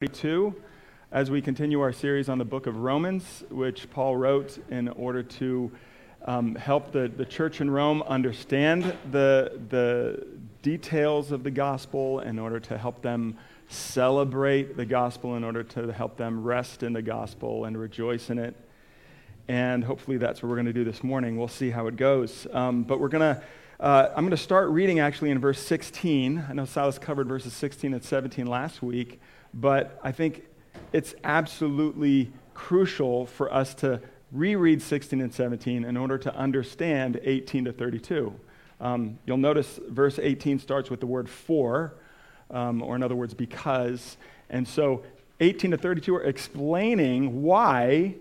32 as we continue our series on the book of Romans, which Paul wrote in order to um, help the, the church in Rome understand the, the details of the gospel, in order to help them celebrate the gospel, in order to help them rest in the gospel and rejoice in it. And hopefully that's what we're going to do this morning. We'll see how it goes. Um, but we're going to. Uh, I'm going to start reading actually in verse 16. I know Silas covered verses 16 and 17 last week. But I think it's absolutely crucial for us to reread 16 and 17 in order to understand 18 to 32. Um, you'll notice verse 18 starts with the word for, um, or in other words, because. And so 18 to 32 are explaining why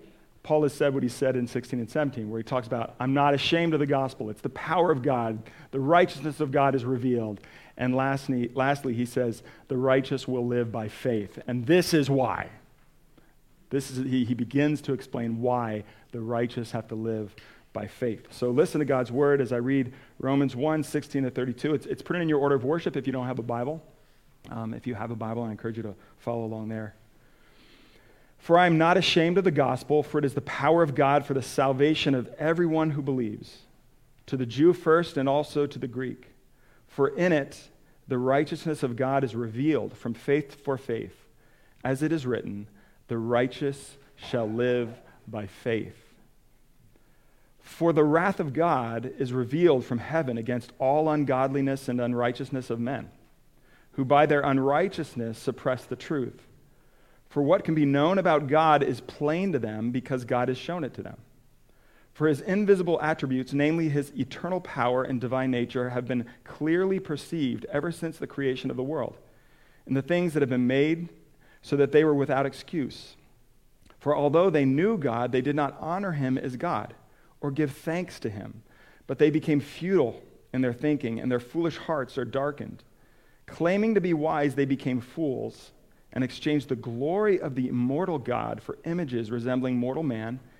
Paul has said what he said in 16 and 17, where he talks about, I'm not ashamed of the gospel. It's the power of God. The righteousness of God is revealed. And lastly, lastly, he says, the righteous will live by faith. And this is why. This is, he, he begins to explain why the righteous have to live by faith. So listen to God's word as I read Romans 1 16 to 32. It's, it's printed in your order of worship if you don't have a Bible. Um, if you have a Bible, I encourage you to follow along there. For I am not ashamed of the gospel, for it is the power of God for the salvation of everyone who believes, to the Jew first and also to the Greek. For in it the righteousness of God is revealed from faith for faith. As it is written, the righteous shall live by faith. For the wrath of God is revealed from heaven against all ungodliness and unrighteousness of men, who by their unrighteousness suppress the truth. For what can be known about God is plain to them because God has shown it to them. For his invisible attributes, namely his eternal power and divine nature, have been clearly perceived ever since the creation of the world, and the things that have been made, so that they were without excuse. For although they knew God, they did not honor him as God or give thanks to him, but they became futile in their thinking, and their foolish hearts are darkened. Claiming to be wise, they became fools and exchanged the glory of the immortal God for images resembling mortal man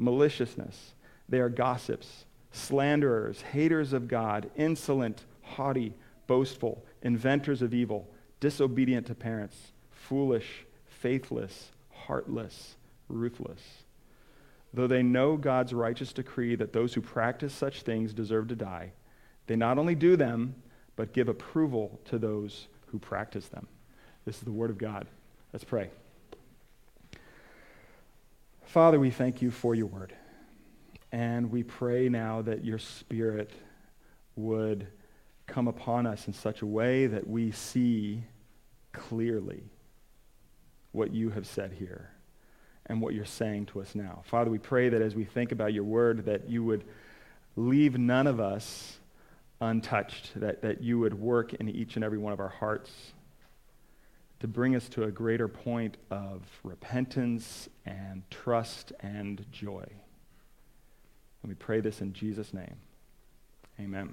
maliciousness. They are gossips, slanderers, haters of God, insolent, haughty, boastful, inventors of evil, disobedient to parents, foolish, faithless, heartless, ruthless. Though they know God's righteous decree that those who practice such things deserve to die, they not only do them, but give approval to those who practice them. This is the word of God. Let's pray. Father, we thank you for your word. And we pray now that your spirit would come upon us in such a way that we see clearly what you have said here and what you're saying to us now. Father, we pray that as we think about your word, that you would leave none of us untouched, that, that you would work in each and every one of our hearts to bring us to a greater point of repentance and trust and joy. And we pray this in Jesus' name. Amen.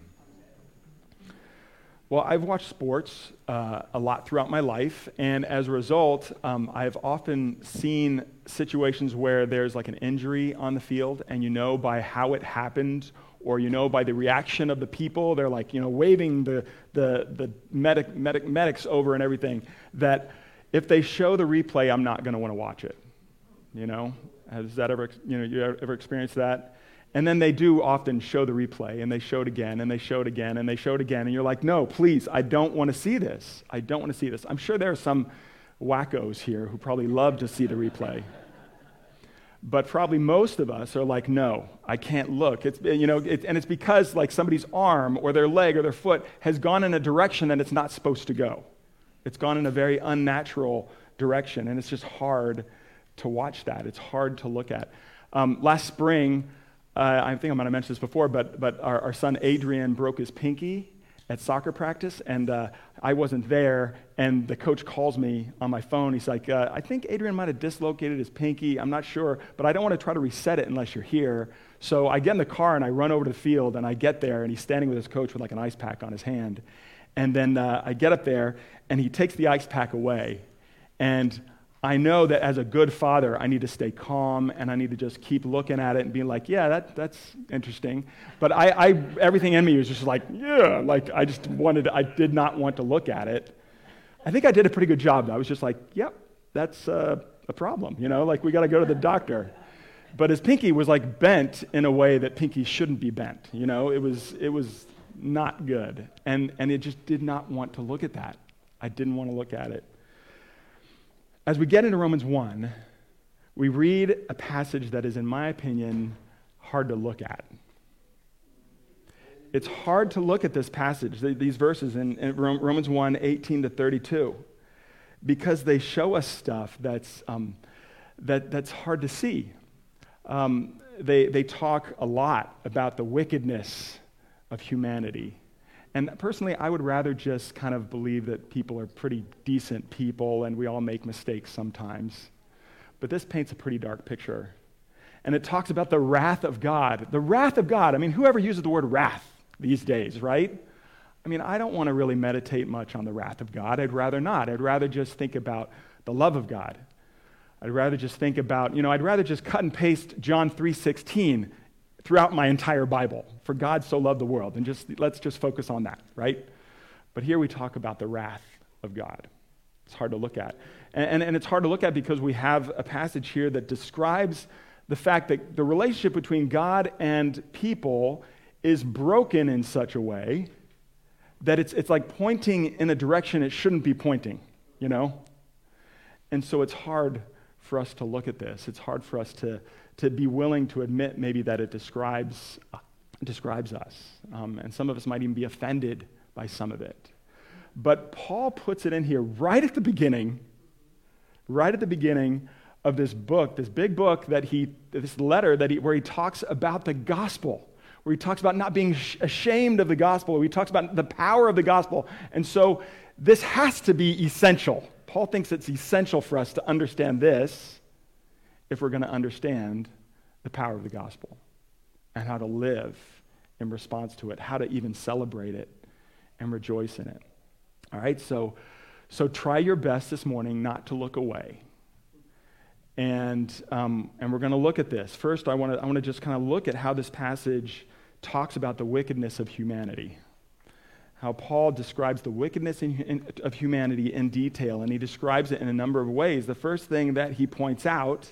Well, I've watched sports uh, a lot throughout my life, and as a result, um, I've often seen situations where there's like an injury on the field, and you know by how it happened or you know by the reaction of the people they're like you know waving the, the, the medic, medic, medics over and everything that if they show the replay i'm not going to want to watch it you know? Has that ever you know you ever experienced that? And then they do often show the replay and they show it again and they show it again and they show it again and you're like no please i don't want to see this. I don't want to see this. I'm sure there are some wackos here who probably love to see the replay. But probably most of us are like, no, I can't look. It's, you know, it, and it's because like somebody's arm or their leg or their foot has gone in a direction that it's not supposed to go. It's gone in a very unnatural direction, and it's just hard to watch that. It's hard to look at. Um, last spring, uh, I think I might have mentioned this before, but, but our, our son Adrian broke his pinky at soccer practice, and uh, I wasn't there. And the coach calls me on my phone. He's like, uh, I think Adrian might have dislocated his pinky. I'm not sure, but I don't want to try to reset it unless you're here. So I get in the car and I run over to the field, and I get there, and he's standing with his coach with like an ice pack on his hand. And then uh, I get up there, and he takes the ice pack away. And I know that as a good father, I need to stay calm and I need to just keep looking at it and being like, yeah, that, that's interesting. But I, I, everything in me was just like, yeah, like I just wanted, I did not want to look at it. I think I did a pretty good job. I was just like, yep, that's uh, a problem, you know, like we got to go to the doctor. But his pinky was like bent in a way that pinky shouldn't be bent, you know, it was, it was not good. And, and it just did not want to look at that. I didn't want to look at it as we get into Romans 1, we read a passage that is, in my opinion, hard to look at. It's hard to look at this passage, these verses in, Romans 1 18 to 32, because they show us stuff that's, um, that, that's hard to see. Um, they, they talk a lot about the wickedness of humanity and personally, I would rather just kind of believe that people are pretty decent people and we all make mistakes sometimes. But this paints a pretty dark picture. And it talks about the wrath of God. The wrath of God. I mean, whoever uses the word wrath these days, right? I mean, I don't want to really meditate much on the wrath of God. I'd rather not. I'd rather just think about the love of God. I'd rather just think about, you know, I'd rather just cut and paste John 3:16 throughout my entire Bible. For God so loved the world. And just let's just focus on that, right? But here we talk about the wrath of God. It's hard to look at. And, and, and, it's hard to look at because we have a passage here that describes the fact that the relationship between God and people is broken in such a way that it's, it's like pointing in a direction it shouldn't be pointing, you know? And so it's hard for us to look at this. It's hard for us to, to be willing to admit maybe that it describes, uh, describes us. Um, and some of us might even be offended by some of it. But Paul puts it in here right at the beginning, right at the beginning of this book, this big book that he, this letter that he, where he talks about the gospel, where he talks about not being ashamed of the gospel, where he talks about the power of the gospel. And so this has to be essential. Paul thinks it's essential for us to understand this if we're going to understand the power of the gospel and how to live in response to it, how to even celebrate it and rejoice in it. All right, so, so try your best this morning not to look away. And, um, and we're going to look at this. First, I want to I wanna just kind of look at how this passage talks about the wickedness of humanity. How Paul describes the wickedness in, in, of humanity in detail, and he describes it in a number of ways. The first thing that he points out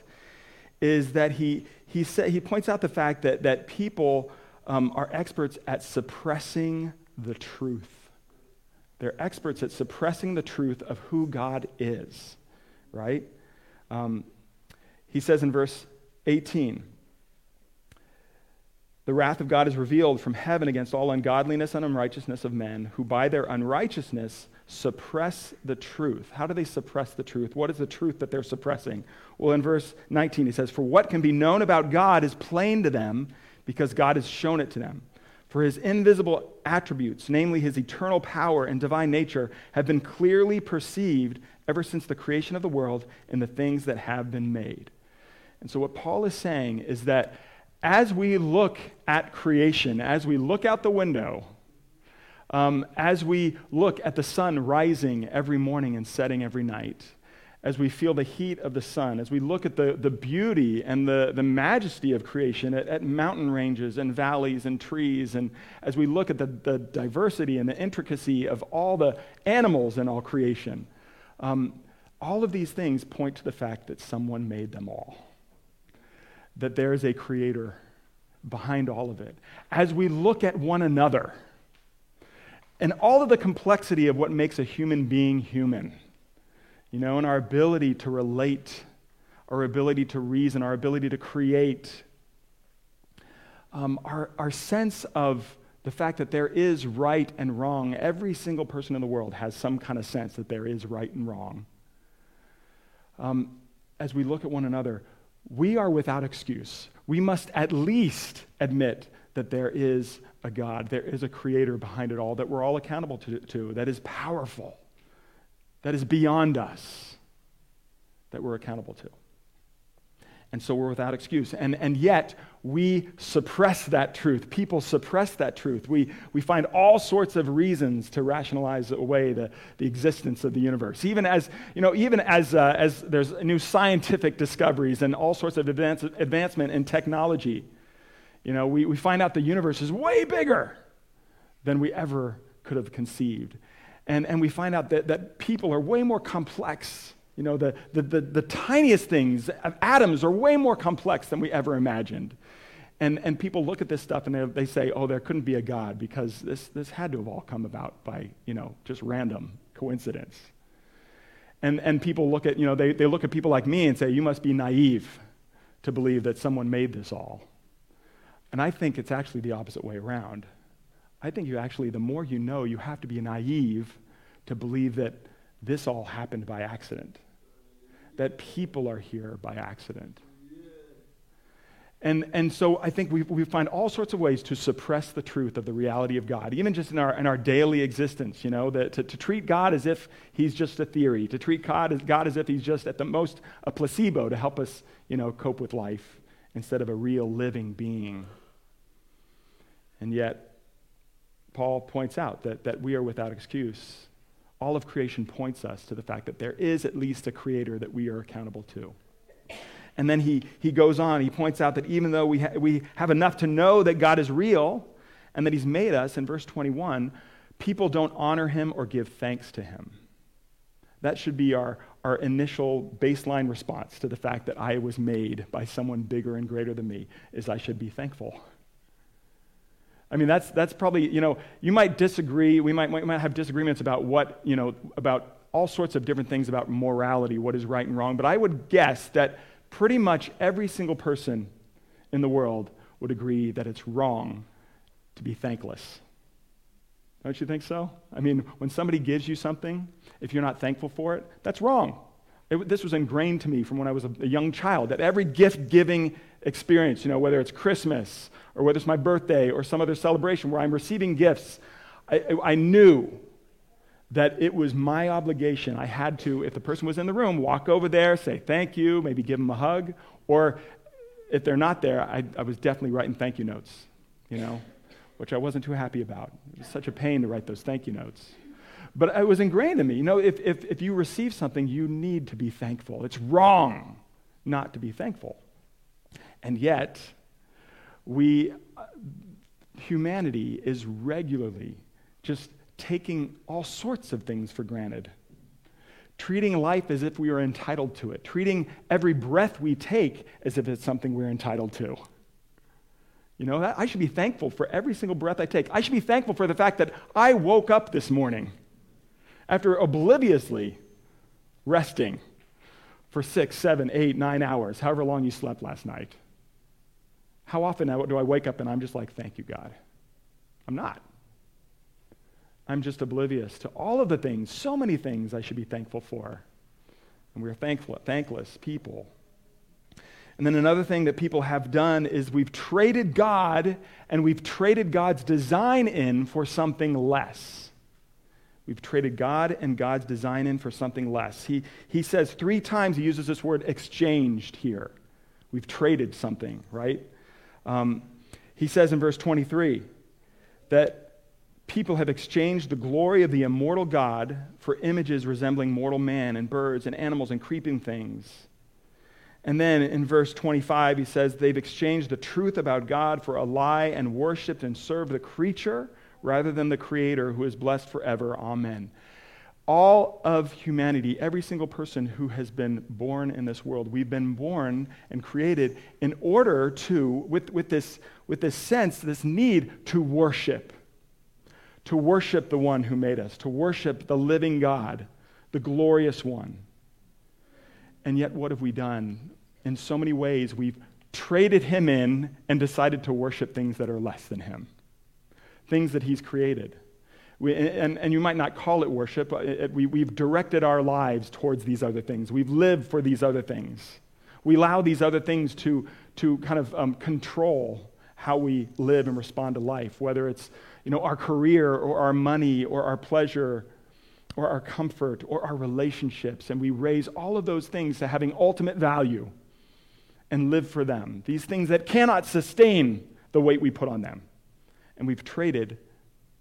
is that he, he, say, he points out the fact that, that people um, are experts at suppressing the truth. They're experts at suppressing the truth of who God is, right? Um, he says in verse 18, the wrath of God is revealed from heaven against all ungodliness and unrighteousness of men, who by their unrighteousness suppress the truth. How do they suppress the truth? What is the truth that they're suppressing? Well, in verse 19, he says, For what can be known about God is plain to them because God has shown it to them. For his invisible attributes, namely his eternal power and divine nature, have been clearly perceived ever since the creation of the world in the things that have been made. And so, what Paul is saying is that as we look at creation, as we look out the window, um, as we look at the sun rising every morning and setting every night, as we feel the heat of the sun, as we look at the, the beauty and the, the majesty of creation at, at mountain ranges and valleys and trees, and as we look at the, the diversity and the intricacy of all the animals in all creation, um, all of these things point to the fact that someone made them all, that there is a creator behind all of it. As we look at one another, and all of the complexity of what makes a human being human. you know, and our ability to relate, our ability to reason, our ability to create, um, our, our sense of the fact that there is right and wrong. Every single person in the world has some kind of sense that there is right and wrong. Um, as we look at one another, we are without excuse. We must at least admit that there is a God, there is a creator behind it all that we're all accountable to, to that is powerful, that is beyond us, that we're accountable to. And so we're without excuse. And, and yet, we suppress that truth. People suppress that truth. We, we find all sorts of reasons to rationalize away the, the existence of the universe. Even as, you know, even as, uh, as there's new scientific discoveries and all sorts of advance, advancement in technology, you know, we, we find out the universe is way bigger than we ever could have conceived. And, and we find out that, that people are way more complex you know, the, the, the, the, tiniest things, atoms, are way more complex than we ever imagined. And, and people look at this stuff and they, they say, oh, there couldn't be a God because this, this had to have all come about by, you know, just random coincidence. And, and people look at, you know, they, they look at people like me and say, you must be naive to believe that someone made this all. And I think it's actually the opposite way around. I think you actually, the more you know, you have to be naive to believe that this all happened by accident that people are here by accident. And, and so I think we, we find all sorts of ways to suppress the truth of the reality of God, even just in our, in our daily existence, you know, that to, to treat God as if he's just a theory, to treat God as, God as if he's just at the most a placebo to help us, you know, cope with life instead of a real living being. And yet, Paul points out that, that we are without excuse all of creation points us to the fact that there is at least a creator that we are accountable to. And then he, he goes on, he points out that even though we, ha- we have enough to know that God is real and that he's made us, in verse 21, people don't honor him or give thanks to him. That should be our, our initial baseline response to the fact that I was made by someone bigger and greater than me, is I should be thankful. I mean, that's, that's probably, you know, you might disagree. We might, we might have disagreements about what, you know, about all sorts of different things about morality, what is right and wrong. But I would guess that pretty much every single person in the world would agree that it's wrong to be thankless. Don't you think so? I mean, when somebody gives you something, if you're not thankful for it, that's wrong. It, this was ingrained to me from when I was a, a young child that every gift giving experience, you know, whether it's Christmas or whether it's my birthday or some other celebration where I'm receiving gifts, I, I knew that it was my obligation. I had to, if the person was in the room, walk over there, say thank you, maybe give them a hug, or if they're not there, I, I was definitely writing thank you notes, you know, which I wasn't too happy about. It was such a pain to write those thank you notes. But it was ingrained in me. You know, if, if, if you receive something, you need to be thankful. It's wrong not to be thankful. And yet, we, uh, humanity is regularly just taking all sorts of things for granted, treating life as if we are entitled to it, treating every breath we take as if it's something we're entitled to. You know, I should be thankful for every single breath I take. I should be thankful for the fact that I woke up this morning after obliviously resting for six, seven, eight, nine hours, however long you slept last night. How often do I wake up and I'm just like, thank you, God? I'm not. I'm just oblivious to all of the things, so many things I should be thankful for. And we're thankful, thankless people. And then another thing that people have done is we've traded God and we've traded God's design in for something less. We've traded God and God's design in for something less. He, he says three times, he uses this word exchanged here. We've traded something, right? Um, he says in verse 23 that people have exchanged the glory of the immortal God for images resembling mortal man and birds and animals and creeping things. And then in verse 25, he says they've exchanged the truth about God for a lie and worshiped and served the creature rather than the Creator who is blessed forever. Amen all of humanity, every single person who has been born in this world, we've been born and created in order to, with, with, this, with this sense, this need to worship. To worship the one who made us, to worship the living God, the glorious one. And yet, what have we done? In so many ways, we've traded him in and decided to worship things that are less than him, things that he's created. We, and, and you might not call it worship. We, we've directed our lives towards these other things. We've lived for these other things. We allow these other things to, to kind of um, control how we live and respond to life, whether it's you know, our career or our money or our pleasure or our comfort or our relationships. And we raise all of those things to having ultimate value and live for them. These things that cannot sustain the weight we put on them. And we've traded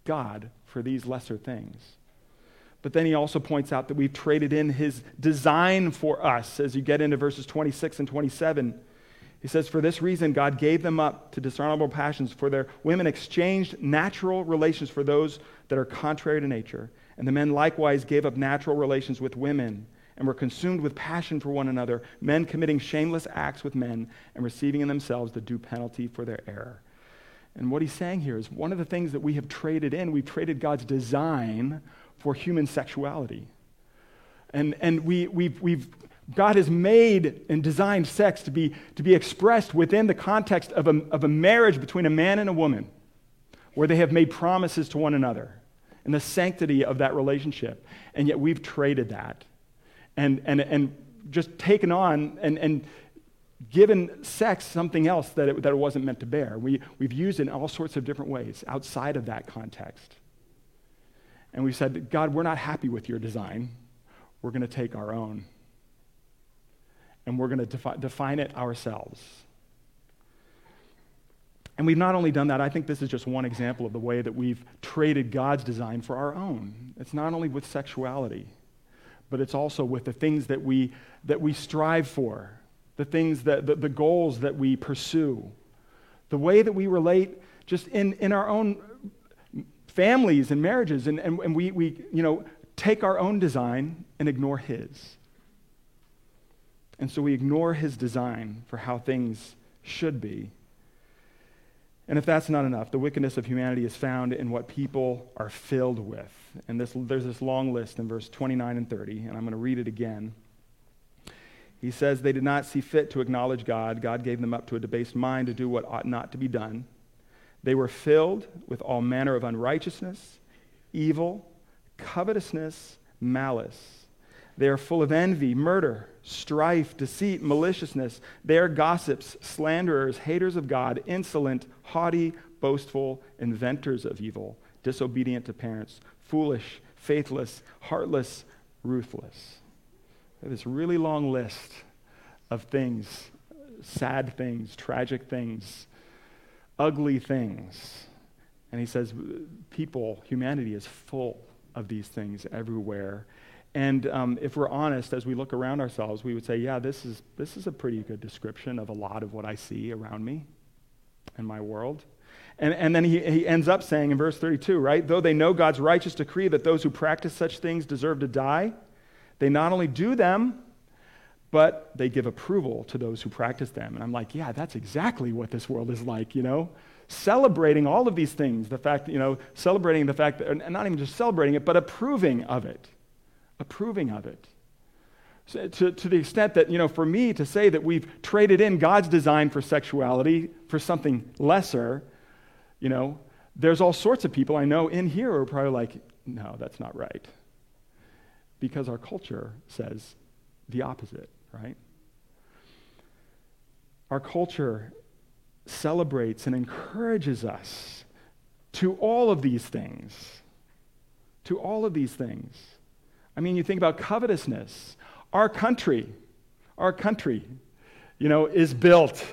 God for these lesser things. But then he also points out that we've traded in his design for us as you get into verses 26 and 27. He says, For this reason, God gave them up to dishonorable passions, for their women exchanged natural relations for those that are contrary to nature. And the men likewise gave up natural relations with women and were consumed with passion for one another, men committing shameless acts with men and receiving in themselves the due penalty for their error. And what he's saying here is one of the things that we have traded in, we've traded God's design for human sexuality. And, and we, we've, we've, God has made and designed sex to be, to be expressed within the context of a, of a marriage between a man and a woman, where they have made promises to one another and the sanctity of that relationship. And yet we've traded that and, and, and just taken on and, and given sex something else that it, that it wasn't meant to bear. We, we've used it in all sorts of different ways outside of that context. And we said, God, we're not happy with your design. We're going to take our own. And we're going to defi- define it ourselves. And we've not only done that, I think this is just one example of the way that we've traded God's design for our own. It's not only with sexuality, but it's also with the things that we, that we strive for the things that, the, the goals that we pursue, the way that we relate just in, in our own families and marriages, and, and, and we, we, you know, take our own design and ignore his. And so we ignore his design for how things should be. And if that's not enough, the wickedness of humanity is found in what people are filled with. And this, there's this long list in verse 29 and 30, and I'm going to read it again. He says they did not see fit to acknowledge God. God gave them up to a debased mind to do what ought not to be done. They were filled with all manner of unrighteousness, evil, covetousness, malice. They are full of envy, murder, strife, deceit, maliciousness. They are gossips, slanderers, haters of God, insolent, haughty, boastful, inventors of evil, disobedient to parents, foolish, faithless, heartless, ruthless this really long list of things sad things, tragic things, ugly things. And he says, people, humanity is full of these things everywhere. And um, if we're honest, as we look around ourselves, we would say, yeah, this is, this is a pretty good description of a lot of what I see around me and my world. And, and then he, he ends up saying in verse 32, right? Though they know God's righteous decree that those who practice such things deserve to die, they not only do them, but they give approval to those who practice them. And I'm like, yeah, that's exactly what this world is like, you know? Celebrating all of these things, the fact, you know, celebrating the fact that, and not even just celebrating it, but approving of it. Approving of it. So to, to the extent that, you know, for me to say that we've traded in God's design for sexuality for something lesser, you know, there's all sorts of people I know in here who are probably like, no, that's not right because our culture says the opposite, right? Our culture celebrates and encourages us to all of these things. To all of these things. I mean, you think about covetousness. Our country, our country, you know, is built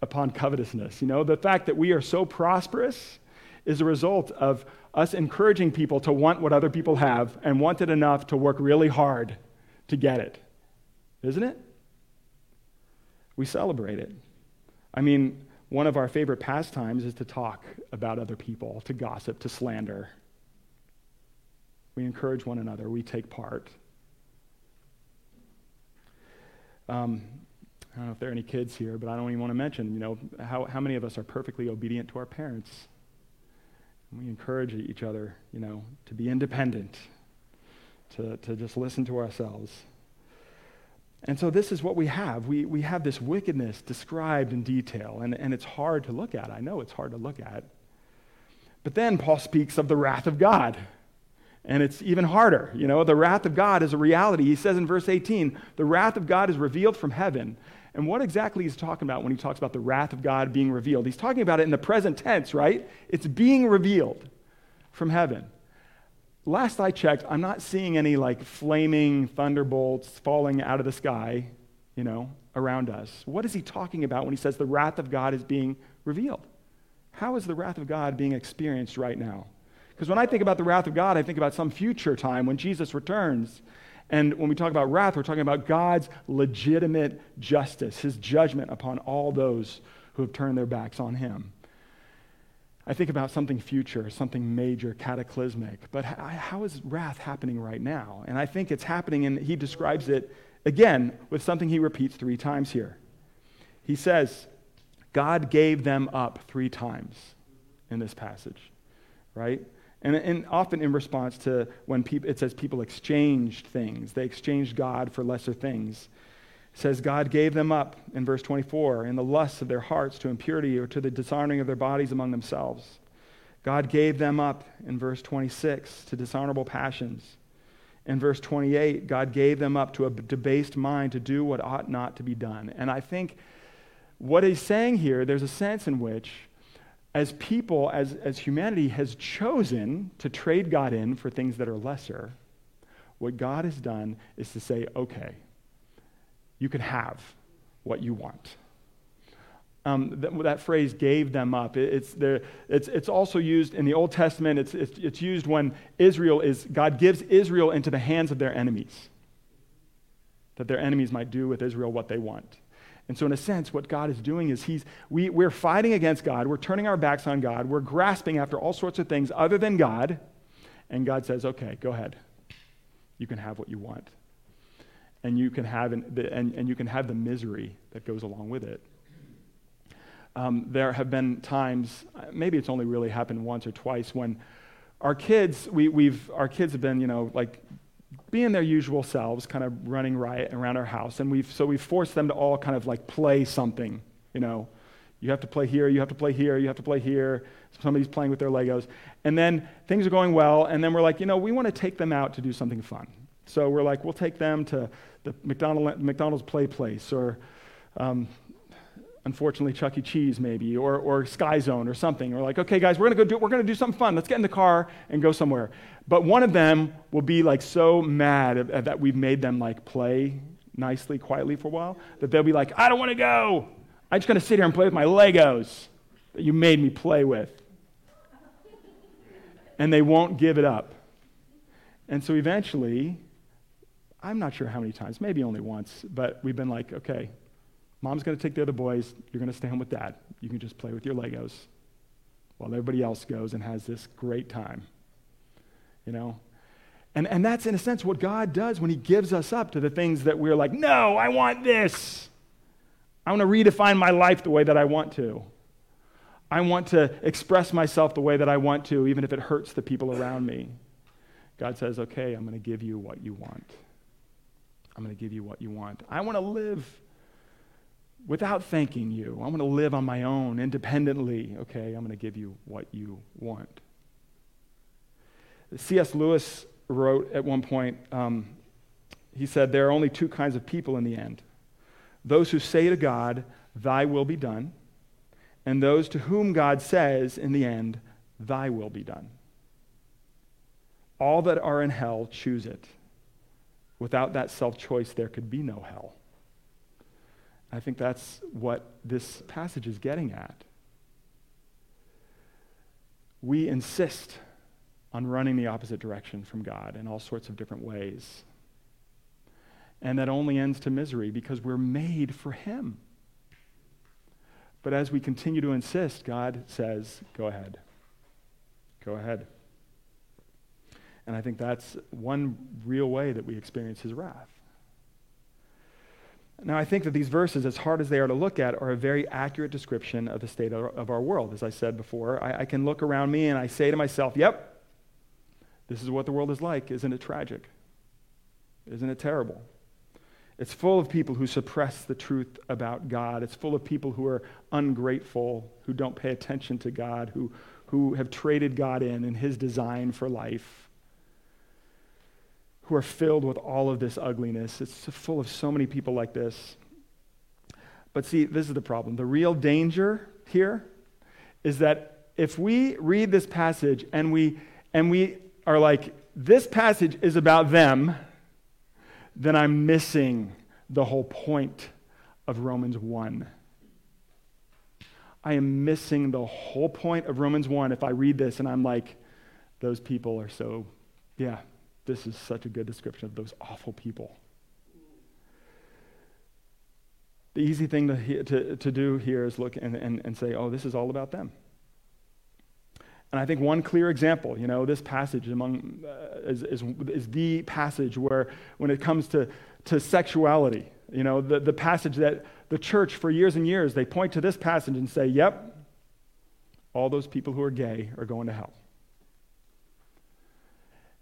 upon covetousness. You know, the fact that we are so prosperous is a result of us encouraging people to want what other people have and want it enough to work really hard to get it. Isn't it? We celebrate it. I mean, one of our favorite pastimes is to talk about other people, to gossip, to slander. We encourage one another, we take part. Um, I don't know if there are any kids here, but I don't even want to mention, you know, how, how many of us are perfectly obedient to our parents? We encourage each other, you know, to be independent, to, to just listen to ourselves. And so this is what we have. We, we have this wickedness described in detail, and, and it's hard to look at. I know it's hard to look at. But then Paul speaks of the wrath of God. And it's even harder. You know, the wrath of God is a reality. He says in verse 18, the wrath of God is revealed from heaven. And what exactly he's talking about when he talks about the wrath of God being revealed? He's talking about it in the present tense, right? It's being revealed from heaven last I checked, I'm not seeing any like flaming thunderbolts falling out of the sky, you know, around us. What is he talking about when he says the wrath of God is being revealed? How is the wrath of God being experienced right now? Because when I think about the wrath of God, I think about some future time when Jesus returns. And when we talk about wrath, we're talking about God's legitimate justice, his judgment upon all those who have turned their backs on him. I think about something future, something major, cataclysmic. But how is wrath happening right now? And I think it's happening, and he describes it again with something he repeats three times here. He says, God gave them up three times in this passage, right? And, and often in response to when people, it says people exchanged things, they exchanged God for lesser things It says God gave them up in verse 24 in the lusts of their hearts to impurity or to the dishonoring of their bodies among themselves. God gave them up in verse 26 to dishonorable passions. In verse 28, God gave them up to a debased mind to do what ought not to be done. And I think what he's saying here, there's a sense in which, as people, as, as humanity has chosen to trade God in for things that are lesser, what God has done is to say, okay, you can have what you want. Um, that, that, phrase gave them up. It, it's, the, it's, it's also used in the Old Testament. It's, it's, it's used when Israel is, God gives Israel into the hands of their enemies, that their enemies might do with Israel what they want. And so, in a sense, what God is doing is he's, we, we're fighting against God. We're turning our backs on God. We're grasping after all sorts of things other than God. And God says, okay, go ahead. You can have what you want and you can have, an, the, and, and you can have the misery that goes along with it. Um, there have been times, maybe it's only really happened once or twice, when our kids, we, we've, our kids have been, you know, like being their usual selves, kind of running riot around our house. And we've, so we've forced them to all kind of like play something, you know. You have to play here, you have to play here, you have to play here. Somebody's playing with their Legos. And then things are going well, and then we're like, you know, we want to take them out to do something fun. So we're like, we'll take them to the McDonald, McDonald's play place or um, unfortunately Chuck E. Cheese maybe or, or Sky Zone or something. Or like, okay, guys, we're gonna go do we're gonna do something fun. Let's get in the car and go somewhere. But one of them will be like so mad that we've made them like play nicely, quietly for a while that they'll be like, I don't want to go. I'm just gonna sit here and play with my Legos that you made me play with. And they won't give it up. And so eventually, I'm not sure how many times, maybe only once, but we've been like, okay, mom's going to take the other boys. You're going to stay home with dad. You can just play with your Legos while everybody else goes and has this great time. You know? And, and that's, in a sense, what God does when He gives us up to the things that we're like, no, I want this. I want to redefine my life the way that I want to. I want to express myself the way that I want to, even if it hurts the people around me. God says, okay, I'm going to give you what you want. I'm going to give you what you want. I want to live without thanking you. I want to live on my own, independently. Okay, I'm going to give you what you want. C.S. Lewis wrote at one point, um, he said, There are only two kinds of people in the end those who say to God, Thy will be done, and those to whom God says, in the end, Thy will be done. All that are in hell choose it. Without that self choice, there could be no hell. I think that's what this passage is getting at. We insist on running the opposite direction from God in all sorts of different ways. And that only ends to misery because we're made for Him. But as we continue to insist, God says, Go ahead. Go ahead. And I think that's one real way that we experience his wrath. Now, I think that these verses, as hard as they are to look at, are a very accurate description of the state of our world. As I said before, I, I can look around me and I say to myself, yep, this is what the world is like. Isn't it tragic? Isn't it terrible? It's full of people who suppress the truth about God. It's full of people who are ungrateful, who don't pay attention to God, who, who have traded God in and his design for life, who are filled with all of this ugliness. It's full of so many people like this. But see, this is the problem. The real danger here is that if we read this passage and we, and we are like, this passage is about them, then I'm missing the whole point of Romans 1. I am missing the whole point of Romans 1 if I read this and I'm like, those people are so, yeah, this is such a good description of those awful people. The easy thing to, to, to do here is look and, and, and say, oh, this is all about them. And I think one clear example, you know, this passage among, uh, is, is, is, the passage where, when it comes to, to sexuality, you know, the, the passage that the church for years and years, they point to this passage and say, yep, all those people who are gay are going to hell.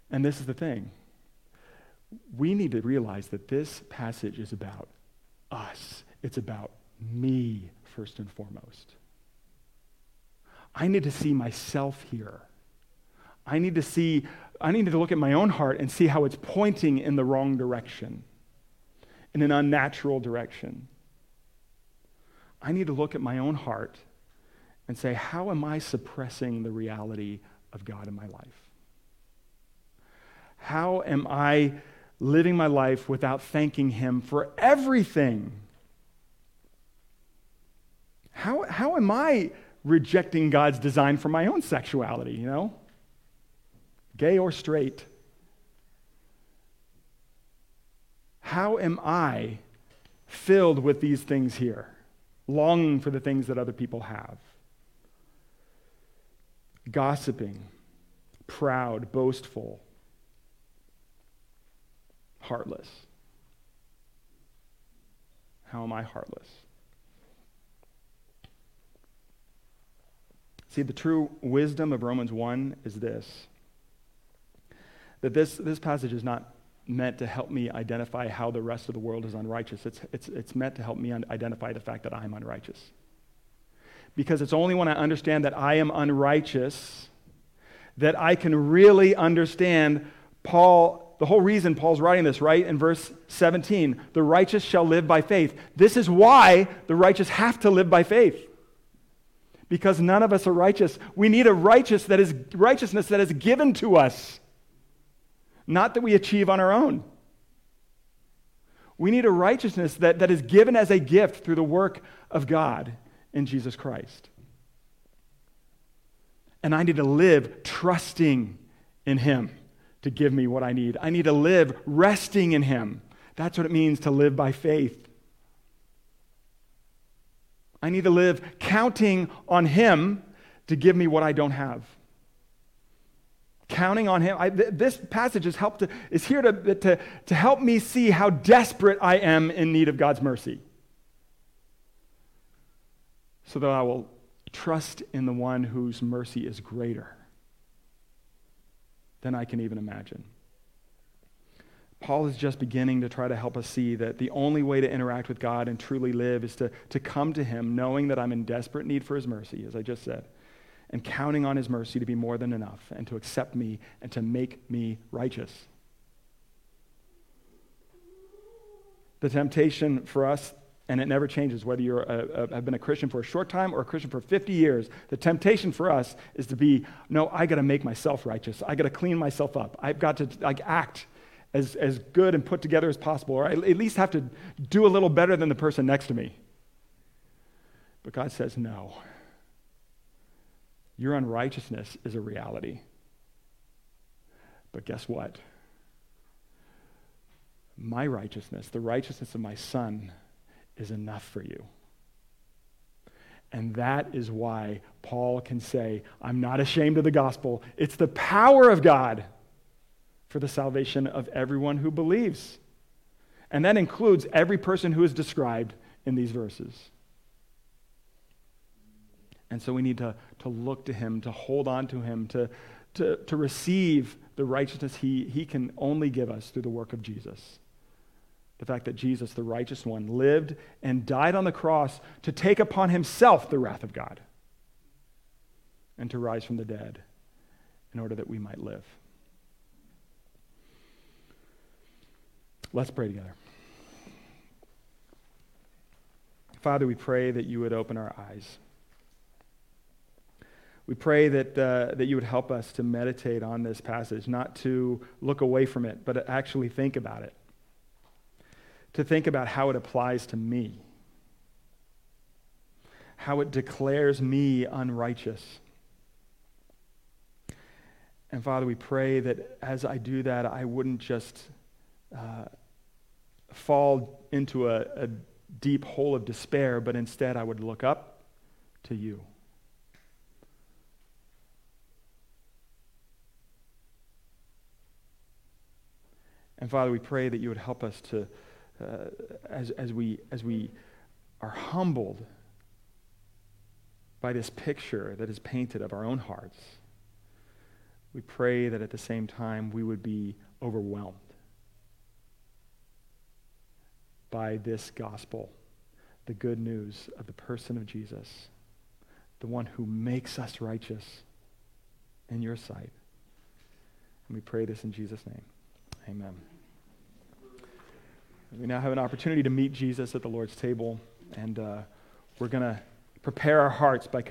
And this is the thing. We need to realize that this passage is about us. It's about me, first and foremost. I need to see myself here. I need to see, I need to look at my own heart and see how it's pointing in the wrong direction, in an unnatural direction. I need to look at my own heart and say, how am I suppressing the reality of God in my life? How am I living my life without thanking Him for everything? How, how am I rejecting God's design for my own sexuality, you know? Gay or straight. How am I filled with these things here, longing for the things that other people have? Gossiping, proud, boastful, heartless. How am I heartless? See, the true wisdom of Romans 1 is this that this, this passage is not meant to help me identify how the rest of the world is unrighteous. It's, it's, it's meant to help me un- identify the fact that I'm unrighteous. Because it's only when I understand that I am unrighteous that I can really understand Paul, the whole reason Paul's writing this, right? In verse 17, the righteous shall live by faith. This is why the righteous have to live by faith because none of us are righteous. We need a righteous that is, righteousness that is given to us, not that we achieve on our own. We need a righteousness that, that is given as a gift through the work of God in Jesus Christ. And I need to live trusting in Him to give me what I need. I need to live resting in Him. That's what it means to live by faith. I need to live counting on Him to give me what I don't have. Counting on Him. I, th- this passage is, helped to, is here to, to, to help me see how desperate I am in need of God's mercy. So that I will trust in the one whose mercy is greater than I can even imagine. Paul is just beginning to try to help us see that the only way to interact with God and truly live is to, to come to Him knowing that I'm in desperate need for His mercy, as I just said, and counting on His mercy to be more than enough and to accept me and to make me righteous. The temptation for us, and it never changes whether you have been a Christian for a short time or a Christian for 50 years, the temptation for us is to be, no, I got to make myself righteous. I got to clean myself up. I've got to like act as, as good and put together as possible, or I at least have to do a little better than the person next to me. But God says, no. Your unrighteousness is a reality. But guess what? My righteousness, the righteousness of my son, is enough for you. And that is why Paul can say, I'm not ashamed of the gospel. It's the power of God for the salvation of everyone who believes. And that includes every person who is described in these verses. And so we need to, to look to him, to hold on to him, to, to, to receive the righteousness he, he can only give us through the work of Jesus. The fact that Jesus, the righteous one, lived and died on the cross to take upon himself the wrath of God and to rise from the dead in order that we might live. Let's pray together. Father, we pray that you would open our eyes. We pray that, uh, that you would help us to meditate on this passage, not to look away from it, but actually think about it, to think about how it applies to me, how it declares me unrighteous. And Father, we pray that as I do that, I wouldn't just uh, fall into a, a deep hole of despair, but instead I would look up to you. And Father, we pray that you would help us to, uh, as, as, we, as we are humbled by this picture that is painted of our own hearts, we pray that at the same time we would be overwhelmed by this gospel, the good news of the person of Jesus, the one who makes us righteous in your sight. And we pray this in Jesus' name. Amen. We now have an opportunity to meet Jesus at the Lord's table, and uh, we're going to prepare our hearts by